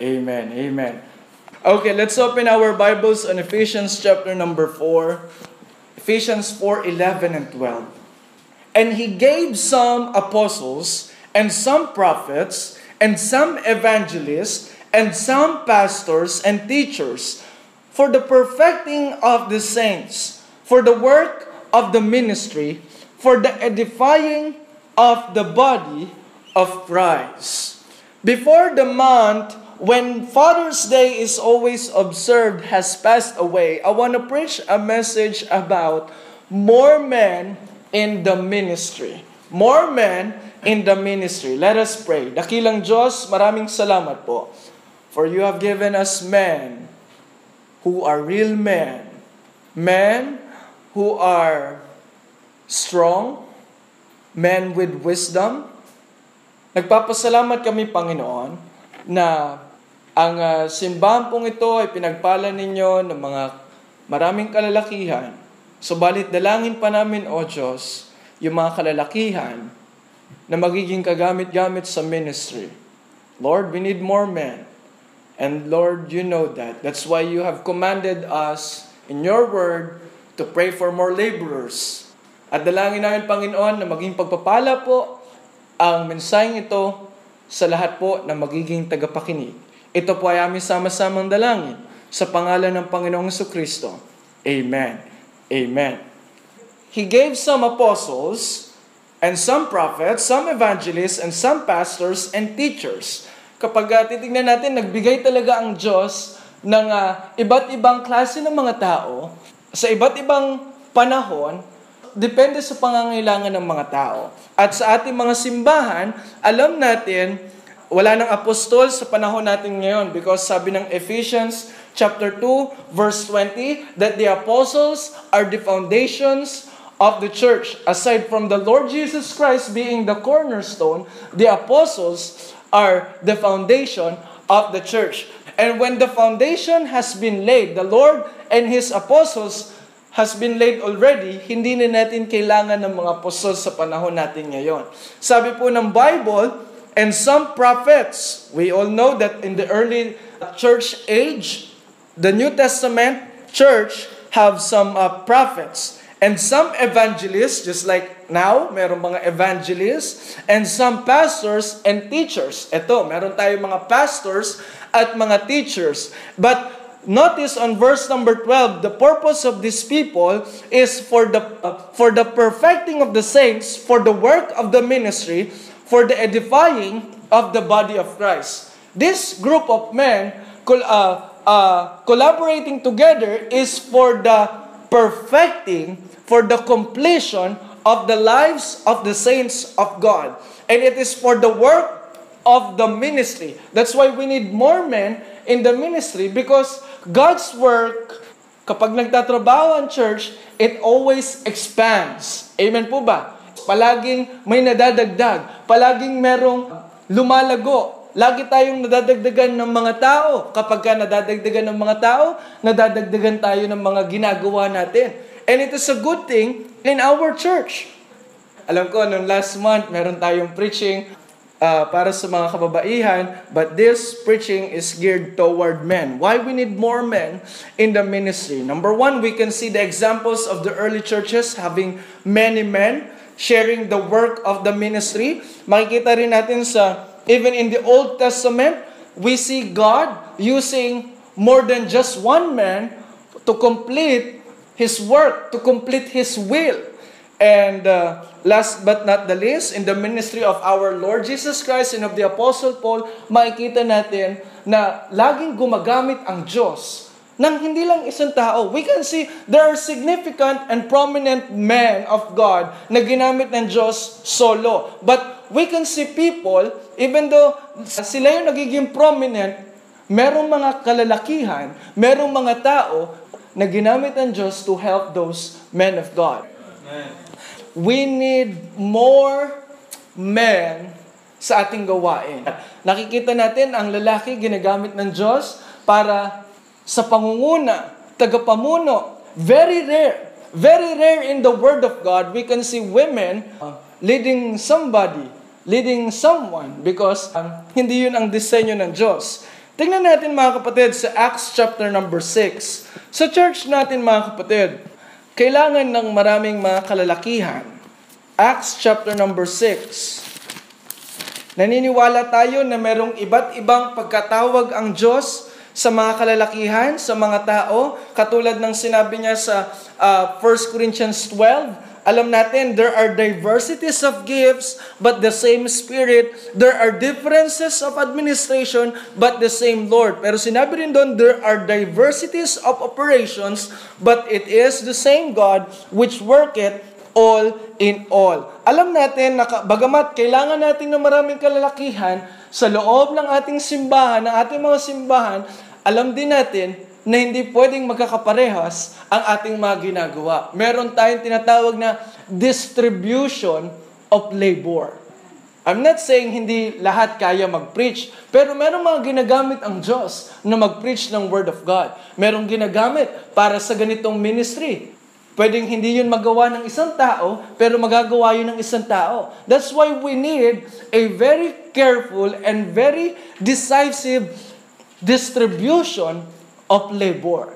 Amen. Amen. Okay, let's open our Bibles on Ephesians chapter number 4. Ephesians 4 11 and 12. And he gave some apostles, and some prophets, and some evangelists, and some pastors and teachers for the perfecting of the saints, for the work of the ministry, for the edifying of the body of Christ. Before the month when Father's Day is always observed has passed away, I want to preach a message about more men in the ministry. More men in the ministry. Let us pray. Dakilang Diyos, maraming salamat po. For you have given us men who are real men. Men who are strong. Men with wisdom. Nagpapasalamat kami, Panginoon, na ang uh, simbahan pong ito ay pinagpala ninyo ng mga maraming kalalakihan. Subalit dalangin pa namin, O Diyos, yung mga kalalakihan na magiging kagamit-gamit sa ministry. Lord, we need more men. And Lord, you know that. That's why you have commanded us in your word to pray for more laborers. At dalangin namin, Panginoon, na maging pagpapala po ang mensaheng ito sa lahat po na magiging tagapakinig. Ito po ay aming sama-samang dalangin sa pangalan ng Panginoong Kristo. Amen. Amen. He gave some apostles and some prophets, some evangelists, and some pastors and teachers. Kapag uh, titignan natin, nagbigay talaga ang Diyos ng uh, iba't ibang klase ng mga tao sa iba't ibang panahon depende sa pangangailangan ng mga tao. At sa ating mga simbahan, alam natin wala nang apostol sa panahon natin ngayon because sabi ng Ephesians chapter 2 verse 20 that the apostles are the foundations of the church aside from the Lord Jesus Christ being the cornerstone the apostles are the foundation of the church and when the foundation has been laid the Lord and his apostles has been laid already, hindi na natin kailangan ng mga apostol sa panahon natin ngayon. Sabi po ng Bible, and some prophets. We all know that in the early church age, the New Testament church have some uh, prophets and some evangelists, just like now, meron mga evangelists, and some pastors and teachers. Ito, meron tayo mga pastors at mga teachers. But notice on verse number 12, the purpose of these people is for the, uh, for the perfecting of the saints, for the work of the ministry, for the edifying of the body of Christ. This group of men uh, uh, collaborating together is for the perfecting, for the completion of the lives of the saints of God. And it is for the work of the ministry. That's why we need more men in the ministry because God's work, kapag nagtatrabaho ang church, it always expands. Amen po ba? Palaging may nadadagdag. Palaging merong lumalago. Lagi tayong nadadagdagan ng mga tao. Kapag ka nadadagdagan ng mga tao, nadadagdagan tayo ng mga ginagawa natin. And it is a good thing in our church. Alam ko, nung last month, meron tayong preaching uh, para sa mga kababaihan, but this preaching is geared toward men. Why we need more men in the ministry? Number one, we can see the examples of the early churches having many men sharing the work of the ministry. Makikita rin natin sa, even in the Old Testament, we see God using more than just one man to complete His work, to complete His will. And uh, last but not the least, in the ministry of our Lord Jesus Christ and of the Apostle Paul, makikita natin na laging gumagamit ang Diyos ng hindi lang isang tao. We can see there are significant and prominent men of God na ginamit ng Diyos solo. But we can see people, even though sila yung nagiging prominent, merong mga kalalakihan, merong mga tao na ginamit ng Diyos to help those men of God. We need more men sa ating gawain. Nakikita natin ang lalaki ginagamit ng Diyos para sa pangunguna, tagapamuno. Very rare. Very rare in the Word of God, we can see women leading somebody, leading someone because um, hindi yun ang disenyo ng Diyos. Tingnan natin mga kapatid sa Acts chapter number 6. Sa church natin mga kapatid, kailangan ng maraming mga kalalakihan. Acts chapter number 6. Naniniwala tayo na merong iba't ibang pagkatawag ang Diyos sa mga kalalakihan, sa mga tao, katulad ng sinabi niya sa uh, 1 Corinthians 12, alam natin, there are diversities of gifts, but the same Spirit. There are differences of administration, but the same Lord. Pero sinabi rin doon, there are diversities of operations, but it is the same God which worketh all in all. Alam natin na bagamat kailangan natin ng maraming kalalakihan sa loob ng ating simbahan, ng ating mga simbahan, alam din natin na hindi pwedeng magkakaparehas ang ating mga ginagawa. Meron tayong tinatawag na distribution of labor. I'm not saying hindi lahat kaya mag-preach, pero merong mga ginagamit ang Diyos na mag-preach ng Word of God. Merong ginagamit para sa ganitong ministry. Pwedeng hindi yun magawa ng isang tao, pero magagawa yun ng isang tao. That's why we need a very careful and very decisive distribution of labor.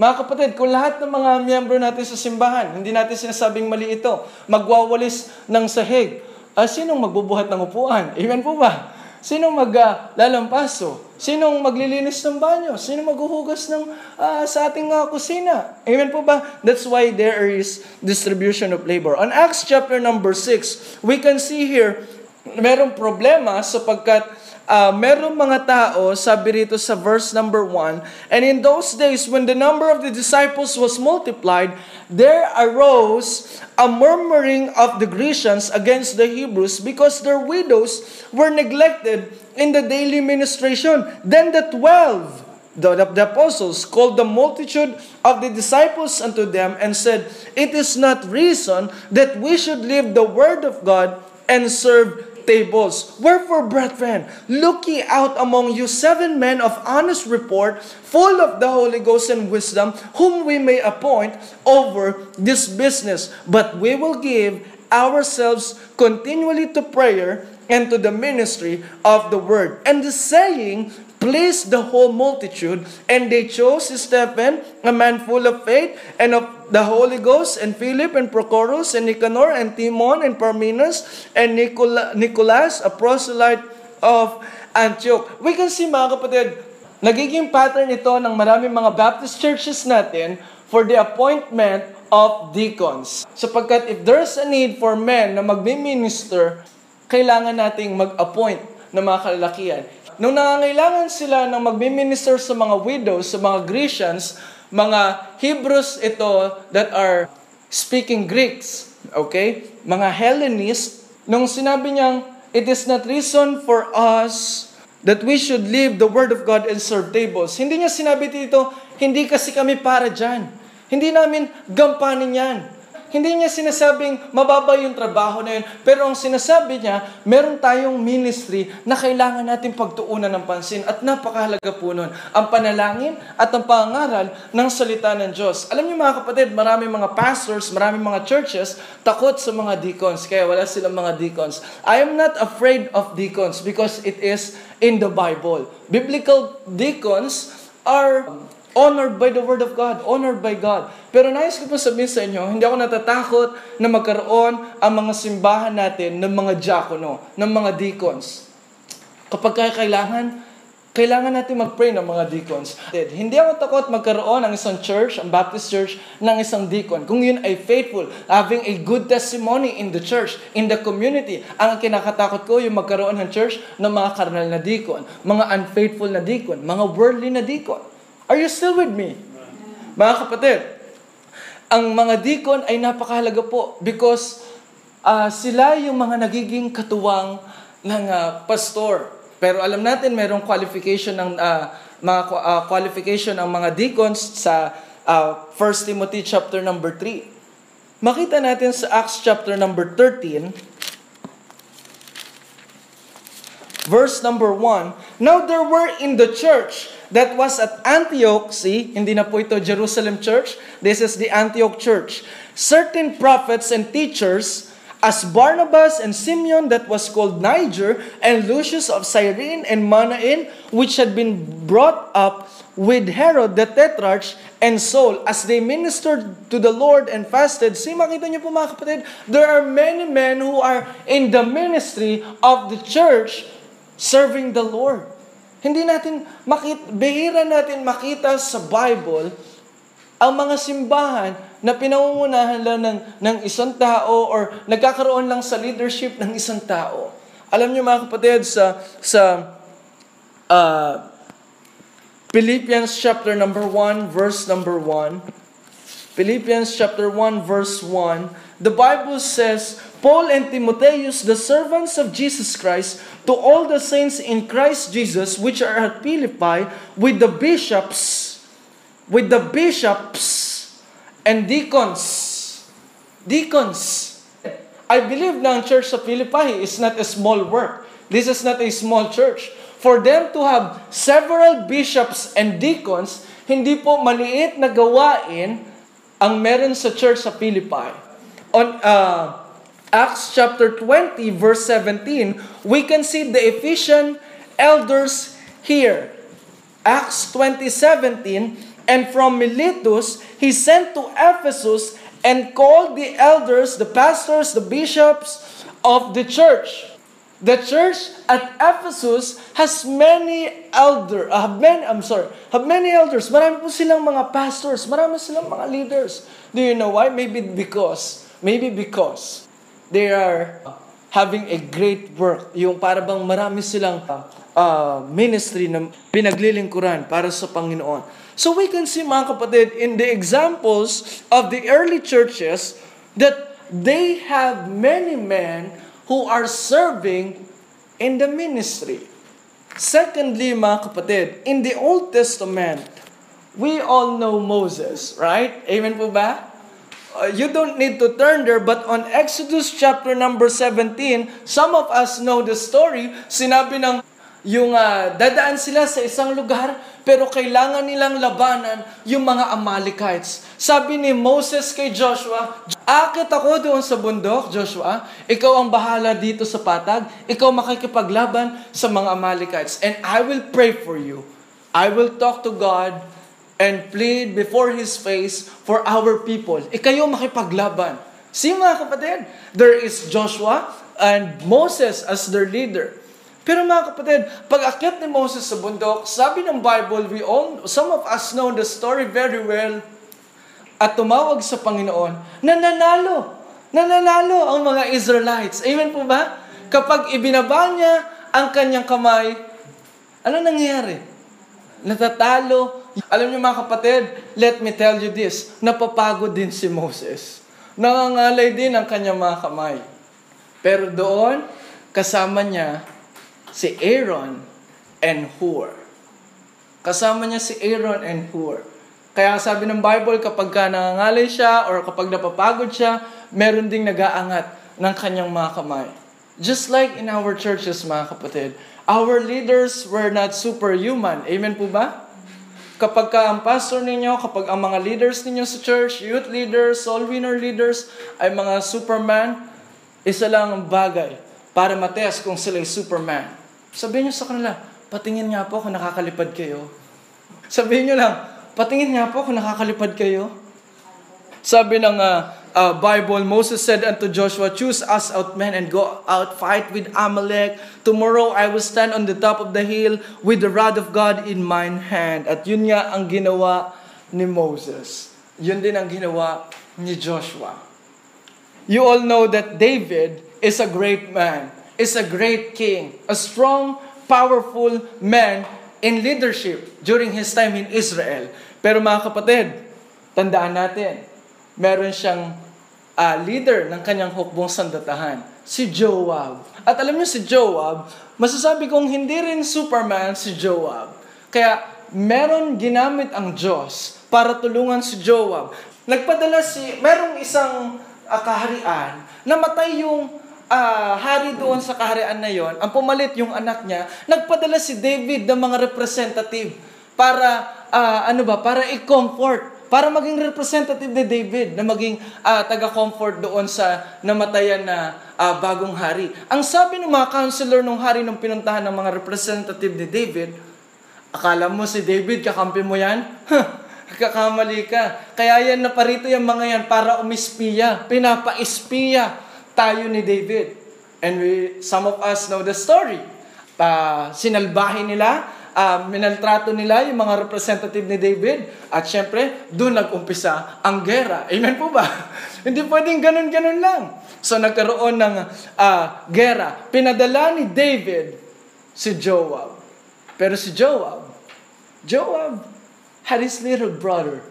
Mga kapatid, kung lahat ng mga miyembro natin sa simbahan, hindi natin sinasabing mali ito, magwawalis ng sahig, uh, sinong magbubuhat ng upuan? Amen po ba? Sinong maglalampaso? Uh, Sinong maglilinis ng banyo? Sinong maghuhugas ng uh, sa ating uh, kusina? Amen po ba? That's why there is distribution of labor. On Acts chapter number 6, we can see here, merong problema sapagkat uh, merong mga tao, sabi rito sa verse number 1, And in those days, when the number of the disciples was multiplied, there arose a murmuring of the Grecians against the Hebrews because their widows were neglected in the daily ministration. Then the twelve, the, the apostles, called the multitude of the disciples unto them and said, It is not reason that we should leave the word of God and serve tables. Wherefore, brethren, look ye out among you seven men of honest report, full of the Holy Ghost and wisdom, whom we may appoint over this business. But we will give ourselves continually to prayer and to the ministry of the word. And the saying pleased the whole multitude, and they chose Stephen, a man full of faith and of the Holy Ghost, and Philip, and Prochorus, and Nicanor, and Timon, and Parmenas, and Nicola, Nicolas, a proselyte of Antioch. We can see mga kapatid, nagiging pattern ito ng maraming mga Baptist churches natin for the appointment of deacons. Sapagkat if there's a need for men na magmi-minister, kailangan nating mag-appoint ng mga kalalakihan. Nung nangangailangan sila ng magmi-minister sa mga widows, sa mga Grecians, mga Hebrews ito that are speaking Greeks, okay? Mga Hellenists, nung sinabi niyang, it is not reason for us that we should leave the Word of God and serve tables. Hindi niya sinabi dito, hindi kasi kami para dyan. Hindi namin gampanin yan. Hindi niya sinasabing mababa yung trabaho na yun. Pero ang sinasabi niya, meron tayong ministry na kailangan natin pagtuunan ng pansin at napakahalaga po nun. Ang panalangin at ang pangaral ng salita ng Diyos. Alam niyo mga kapatid, marami mga pastors, marami mga churches takot sa mga deacons. Kaya wala silang mga deacons. I am not afraid of deacons because it is in the Bible. Biblical deacons are Honored by the Word of God. Honored by God. Pero nais ko po sabihin sa inyo, hindi ako natatakot na magkaroon ang mga simbahan natin ng mga diakono, ng mga deacons. Kapag kailangan, kailangan natin mag-pray ng mga deacons. Hindi ako takot magkaroon ng isang church, ang Baptist church, ng isang deacon. Kung yun ay faithful, having a good testimony in the church, in the community. Ang kinakatakot ko, yung magkaroon ng church ng mga karnal na deacon, mga unfaithful na deacon, mga worldly na deacon. Are you still with me? Mga kapatid, ang mga deacon ay napakahalaga po because uh, sila yung mga nagiging katuwang ng uh, pastor. Pero alam natin mayroong qualification ng uh, mga uh, qualification ng mga deacons sa uh, 1 Timothy chapter number 3. Makita natin sa Acts chapter number 13 verse number 1. Now there were in the church that was at Antioch, see, hindi na po ito Jerusalem church, this is the Antioch church. Certain prophets and teachers, as Barnabas and Simeon that was called Niger, and Lucius of Cyrene and Manaen, which had been brought up with Herod the Tetrarch, and Saul, as they ministered to the Lord and fasted. See, makita niyo po mga kapatid, there are many men who are in the ministry of the church serving the Lord. Hindi natin makita, bihira natin makita sa Bible ang mga simbahan na pinangungunahan lang ng, ng isang tao or nagkakaroon lang sa leadership ng isang tao. Alam niyo mga kapatid, sa, sa uh, Philippians chapter number 1, verse number 1, Philippians chapter 1, verse 1, the Bible says, Paul and Timotheus, the servants of Jesus Christ, to all the saints in Christ Jesus, which are at Philippi, with the bishops, with the bishops and deacons. Deacons. I believe na church sa Philippi is not a small work. This is not a small church. For them to have several bishops and deacons, hindi po maliit na gawain ang meron sa church sa Philippi. On uh, Acts chapter 20 verse 17, we can see the Ephesian elders here. Acts 20:17 And from Miletus, he sent to Ephesus and called the elders, the pastors, the bishops of the church. The church at Ephesus has many elder, uh, many, I'm sorry, have many elders. Marami po silang mga pastors, marami silang mga leaders. Do you know why? Maybe because, maybe because they are having a great work. Yung para bang marami silang uh, ministry na pinaglilingkuran para sa Panginoon. So we can see mga kapatid in the examples of the early churches that they have many men who are serving in the ministry. Secondly, mga kapatid, in the Old Testament, we all know Moses, right? Amen po ba? Uh, you don't need to turn there, but on Exodus chapter number 17, some of us know the story. Sinabi ng yung uh, dadaan sila sa isang lugar, pero kailangan nilang labanan yung mga Amalekites. Sabi ni Moses kay Joshua, Akit ako doon sa bundok, Joshua. Ikaw ang bahala dito sa patag. Ikaw makikipaglaban sa mga Amalekites. And I will pray for you. I will talk to God and plead before His face for our people. Ikayo makipaglaban. See mga kapatid, there is Joshua and Moses as their leader. Pero mga kapatid, pag akyat ni Moses sa bundok, sabi ng Bible, we all, some of us know the story very well, at tumawag sa Panginoon, nananalo. Nananalo ang mga Israelites. Amen po ba? Kapag ibinaba niya ang kanyang kamay, ano nangyayari? Natatalo. Alam niyo mga kapatid, let me tell you this, napapagod din si Moses. Nangangalay din ang kanyang mga kamay. Pero doon, kasama niya si Aaron and Hur. Kasama niya si Aaron and Hur. Kaya sabi ng Bible, kapag ka nangangalay siya or kapag napapagod siya, meron ding nag-aangat ng kanyang mga kamay. Just like in our churches, mga kapatid, our leaders were not superhuman. Amen po ba? Kapag ka ang pastor ninyo, kapag ang mga leaders ninyo sa church, youth leaders, soul winner leaders, ay mga superman, isa lang ang bagay para matest kung sila ay superman. Sabihin nyo sa kanila, patingin nga po kung nakakalipad kayo. Sabihin nyo lang, patingin nga po kung nakakalipad kayo. Sabi ng uh, uh, Bible, Moses said unto Joshua, Choose us out men and go out fight with Amalek. Tomorrow I will stand on the top of the hill with the rod of God in mine hand. At yun nga ang ginawa ni Moses. Yun din ang ginawa ni Joshua. You all know that David is a great man is a great king, a strong, powerful man in leadership during his time in Israel. Pero mga kapatid, tandaan natin, meron siyang uh, leader ng kanyang hukbong sandatahan, si Joab. At alam niyo si Joab, masasabi kong hindi rin Superman si Joab. Kaya meron ginamit ang Diyos para tulungan si Joab. Nagpadala si, merong isang uh, kaharian, namatay yung uh, hari doon sa kaharian na yon, ang pumalit yung anak niya, nagpadala si David ng mga representative para uh, ano ba, para i-comfort, para maging representative ni David, na maging uh, taga-comfort doon sa namatayan na uh, bagong hari. Ang sabi ng mga counselor ng hari nung pinuntahan ng mga representative ni David, akala mo si David, kakampi mo yan? kakamali ka. Kaya yan na parito yung mga yan para umispiya, pinapa-ispiya tayo ni David. And we, some of us know the story. Uh, sinalbahin nila uh, minaltrato nila yung mga representative ni David. At syempre, doon nag-umpisa ang gera. Amen po ba? Hindi pwedeng ganun-ganun lang. So nagkaroon ng uh, gera. Pinadala ni David si Joab. Pero si Joab, Joab had his little brother,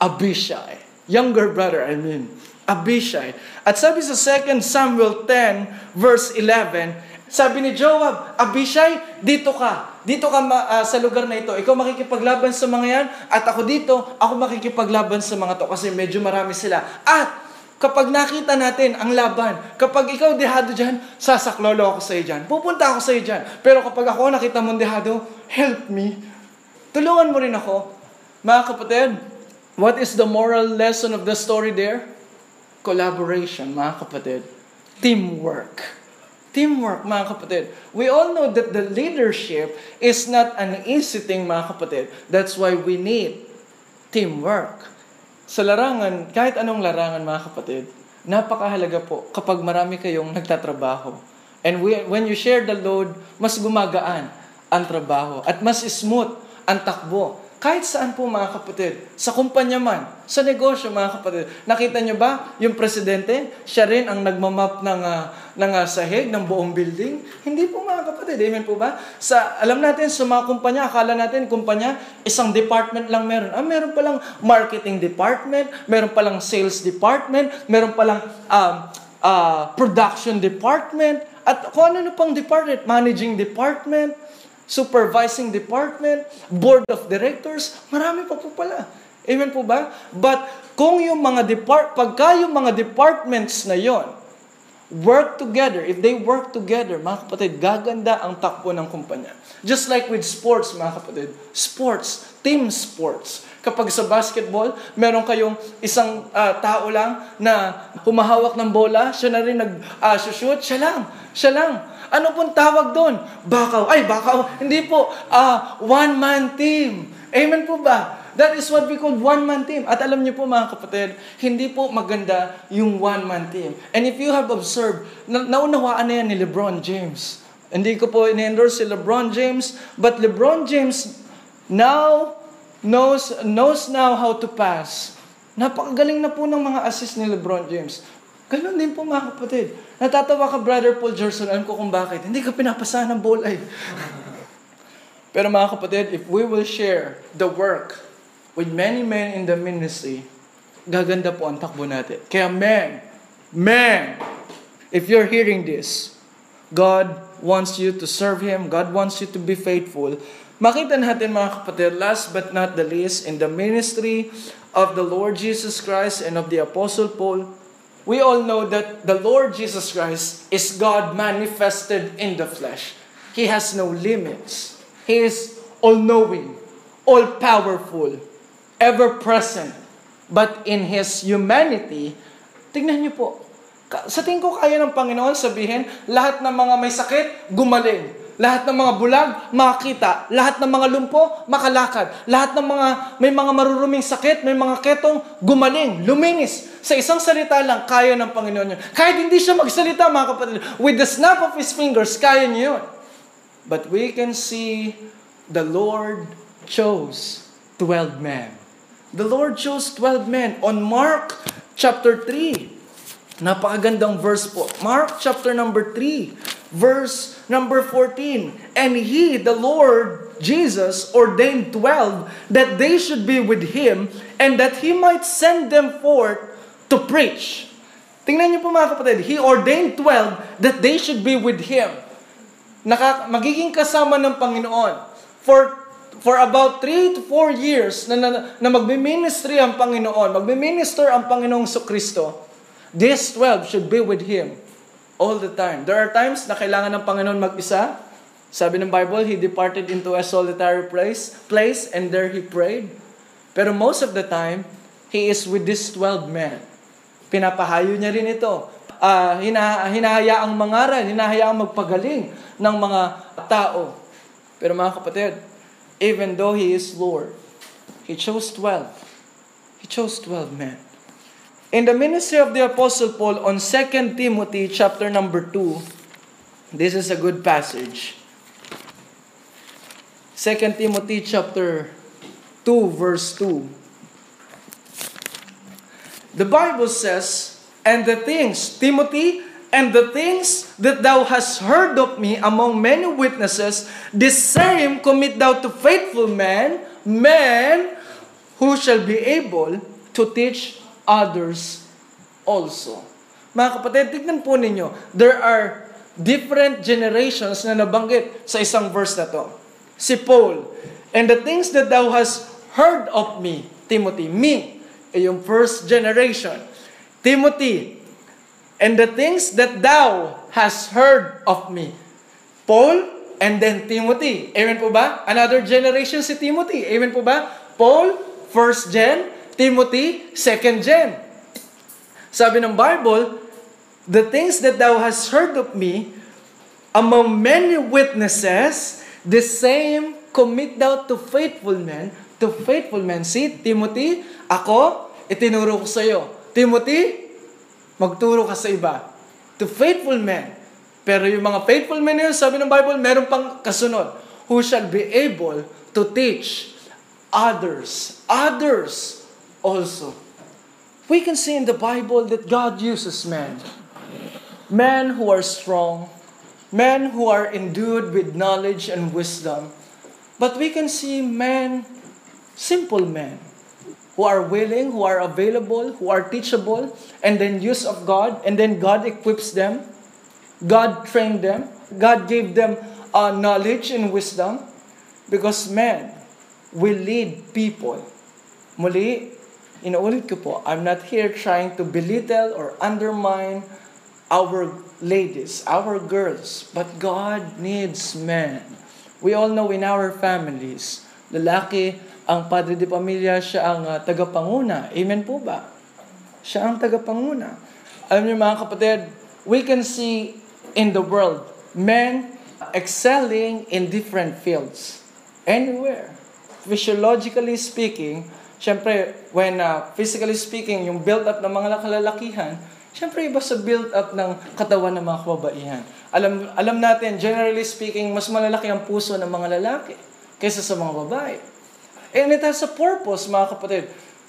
Abishai. Younger brother, I mean. Abishai. At sabi sa 2 Samuel 10, verse 11, sabi ni Joab, Abishai, dito ka. Dito ka uh, sa lugar na ito. Ikaw makikipaglaban sa mga yan. At ako dito, ako makikipaglaban sa mga to. Kasi medyo marami sila. At kapag nakita natin ang laban, kapag ikaw dehado dyan, sasaklolo ako sa iyo dyan. Pupunta ako sa iyo dyan. Pero kapag ako nakita mong dehado, help me. Tulungan mo rin ako. Mga kapatid, what is the moral lesson of the story there? Collaboration, mga kapatid. Teamwork. Teamwork, mga kapatid. We all know that the leadership is not an easy thing, mga kapatid. That's why we need teamwork. Sa larangan, kahit anong larangan, mga kapatid, napakahalaga po kapag marami kayong nagtatrabaho. And we, when you share the load, mas gumagaan ang trabaho at mas smooth ang takbo kahit saan po mga kapatid, sa kumpanya man, sa negosyo mga kapatid. Nakita nyo ba yung presidente, siya rin ang nagmamap ng, uh, ng uh, sahig ng buong building? Hindi po mga kapatid, amen po ba? Sa, alam natin sa mga kumpanya, akala natin kumpanya, isang department lang meron. Ah, meron palang marketing department, meron palang sales department, meron palang um, uh, production department, at kung ano pang department, managing department, supervising department, board of directors, marami pa po pala. Amen po ba? But kung yung mga depart pagka yung mga departments na yon work together, if they work together, mga kapatid, gaganda ang takbo ng kumpanya. Just like with sports, mga kapatid. Sports, team sports. Kapag sa basketball, meron kayong isang uh, tao lang na humahawak ng bola, siya na rin nag-shoot, uh, siya lang, siya lang. Ano pong tawag doon? Bakaw. Ay, bakaw. Hindi po. Uh, one-man team. Amen po ba? That is what we call one-man team. At alam niyo po mga kapatid, hindi po maganda yung one-man team. And if you have observed, na naunawaan na yan ni Lebron James. Hindi ko po in-endorse si Lebron James, but Lebron James now knows, knows now how to pass. Napakagaling na po ng mga assist ni Lebron James. Ganun din po mga kapatid. Natatawa ka, Brother Paul Gerson, alam ko kung bakit. Hindi ka pinapasahan ng bola. Pero mga kapatid, if we will share the work with many men in the ministry, gaganda po ang takbo natin. Kaya men, men, if you're hearing this, God wants you to serve Him, God wants you to be faithful. Makita natin mga kapatid, last but not the least, in the ministry of the Lord Jesus Christ and of the Apostle Paul, we all know that the Lord Jesus Christ is God manifested in the flesh. He has no limits. He is all-knowing, all-powerful, ever-present. But in His humanity, tignan niyo po, sa tingin ko kaya ng Panginoon sabihin, lahat ng mga may sakit, gumaling. Lahat ng mga bulag, makakita. Lahat ng mga lumpo, makalakad. Lahat ng mga, may mga maruruming sakit, may mga ketong gumaling, luminis. Sa isang salita lang, kaya ng Panginoon yun. Kahit hindi siya magsalita, mga kapatid, with the snap of His fingers, kaya niyo yun. But we can see the Lord chose 12 men. The Lord chose 12 men. On Mark chapter 3, napakagandang verse po. Mark chapter number 3, verse number 14. And he, the Lord Jesus, ordained 12 that they should be with him and that he might send them forth to preach. Tingnan niyo po mga kapatid, he ordained 12 that they should be with him. Naka, magiging kasama ng Panginoon for for about 3 to 4 years na, na, na magmi-ministry ang Panginoon, magmi-minister ang Panginoong Kristo, these 12 should be with Him all the time. There are times na kailangan ng Panginoon mag-isa. Sabi ng Bible, He departed into a solitary place, place and there He prayed. Pero most of the time, He is with these 12 men. Pinapahayo niya rin ito. Uh, hina, hinahayaang mangaral, hinahayaang magpagaling ng mga tao. Pero mga kapatid, even though He is Lord, He chose 12. He chose 12 men. In the ministry of the Apostle Paul on 2 Timothy chapter number 2, this is a good passage. 2 Timothy chapter 2 verse 2. The Bible says, And the things, Timothy, and the things that thou hast heard of me among many witnesses, the same commit thou to faithful men, men who shall be able to teach others also. Mga kapatid, tignan po ninyo, there are different generations na nabanggit sa isang verse na to. Si Paul, and the things that thou hast heard of me, Timothy, me, ay yung first generation. Timothy, and the things that thou hast heard of me. Paul, and then Timothy. Amen po ba? Another generation si Timothy. Amen po ba? Paul, first gen. Timothy, second gen. Sabi ng Bible, the things that thou hast heard of me, among many witnesses, the same commit thou to faithful men, to faithful men. See, Timothy, ako, itinuro ko sa iyo. Timothy, magturo ka sa iba. To faithful men. Pero yung mga faithful men yun, sabi ng Bible, meron pang kasunod. Who shall be able to teach others. Others also. We can see in the Bible that God uses men. Men who are strong. Men who are endued with knowledge and wisdom. But we can see men, simple men, who are willing, who are available, who are teachable, and then use of God, and then God equips them. God trained them. God gave them uh, knowledge and wisdom. Because men will lead people. Muli, inuulit ko po, I'm not here trying to belittle or undermine our ladies, our girls, but God needs men. We all know in our families, lalaki ang padre de pamilya, siya ang uh, tagapanguna. Amen po ba? Siya ang tagapanguna. Alam niyo mga kapatid, we can see in the world men excelling in different fields. Anywhere. Physiologically speaking, Siyempre, when uh, physically speaking, yung build-up ng mga kalalakihan, siyempre iba sa build-up ng katawan ng mga kababaihan. Alam, alam natin, generally speaking, mas malalaki ang puso ng mga lalaki kaysa sa mga babae. And it has a purpose, mga kapatid.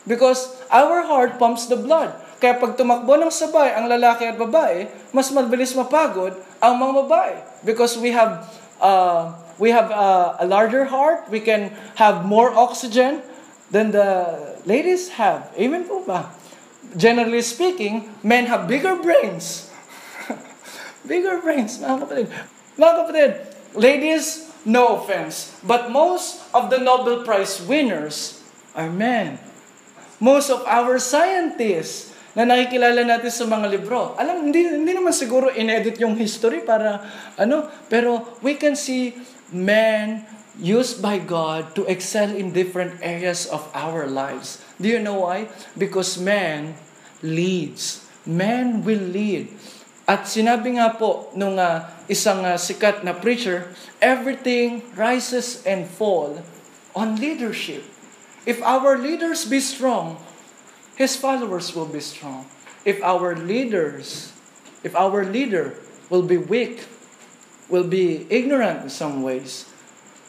Because our heart pumps the blood. Kaya pag tumakbo ng sabay ang lalaki at babae, mas mabilis mapagod ang mga babae. Because we have uh, we have uh, a larger heart, we can have more oxygen, than the ladies have. Amen po ba? Generally speaking, men have bigger brains. bigger brains, mga kapatid. Mga kapatid, ladies, no offense, but most of the Nobel Prize winners are men. Most of our scientists na nakikilala natin sa mga libro. Alam, hindi, hindi naman siguro inedit yung history para ano, pero we can see men used by God to excel in different areas of our lives. Do you know why? Because man leads. Man will lead. At sinabi nga po nung uh, isang uh, sikat na preacher, everything rises and fall on leadership. If our leaders be strong, his followers will be strong. If our leaders, if our leader will be weak, will be ignorant in some ways,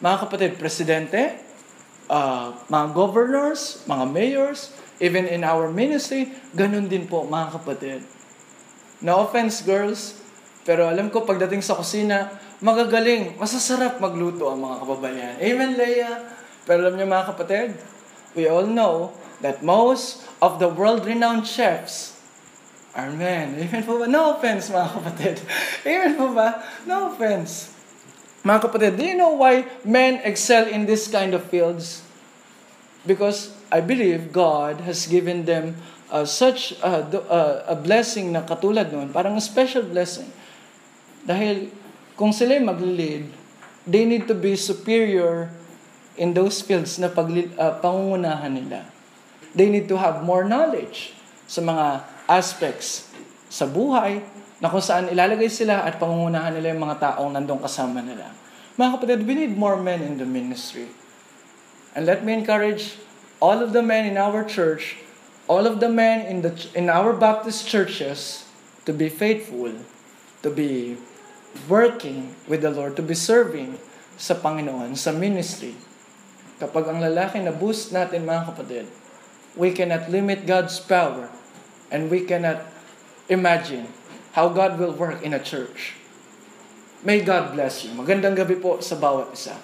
mga kapatid, presidente, uh, mga governors, mga mayors, even in our ministry, ganun din po mga kapatid. No offense girls, pero alam ko pagdating sa kusina, magagaling, masasarap magluto ang mga kababayan. Amen, Leia? Pero alam niyo mga kapatid, we all know that most of the world-renowned chefs are men. Amen po ba? No offense mga kapatid. Amen po ba? No offense. Mga kapatid, do you know why men excel in this kind of fields? Because I believe God has given them uh, such a, uh, a blessing na katulad nun, parang a special blessing. Dahil kung sila mag-lead, they need to be superior in those fields na pag, uh, pangungunahan nila. They need to have more knowledge sa mga aspects sa buhay na kung saan ilalagay sila at pangungunahan nila yung mga taong nandong kasama nila. Mga kapatid, we need more men in the ministry. And let me encourage all of the men in our church, all of the men in the in our Baptist churches to be faithful, to be working with the Lord, to be serving sa Panginoon, sa ministry. Kapag ang lalaki na boost natin mga kapatid, we cannot limit God's power and we cannot imagine how God will work in a church. May God bless you. Magandang gabi po sa bawat isa.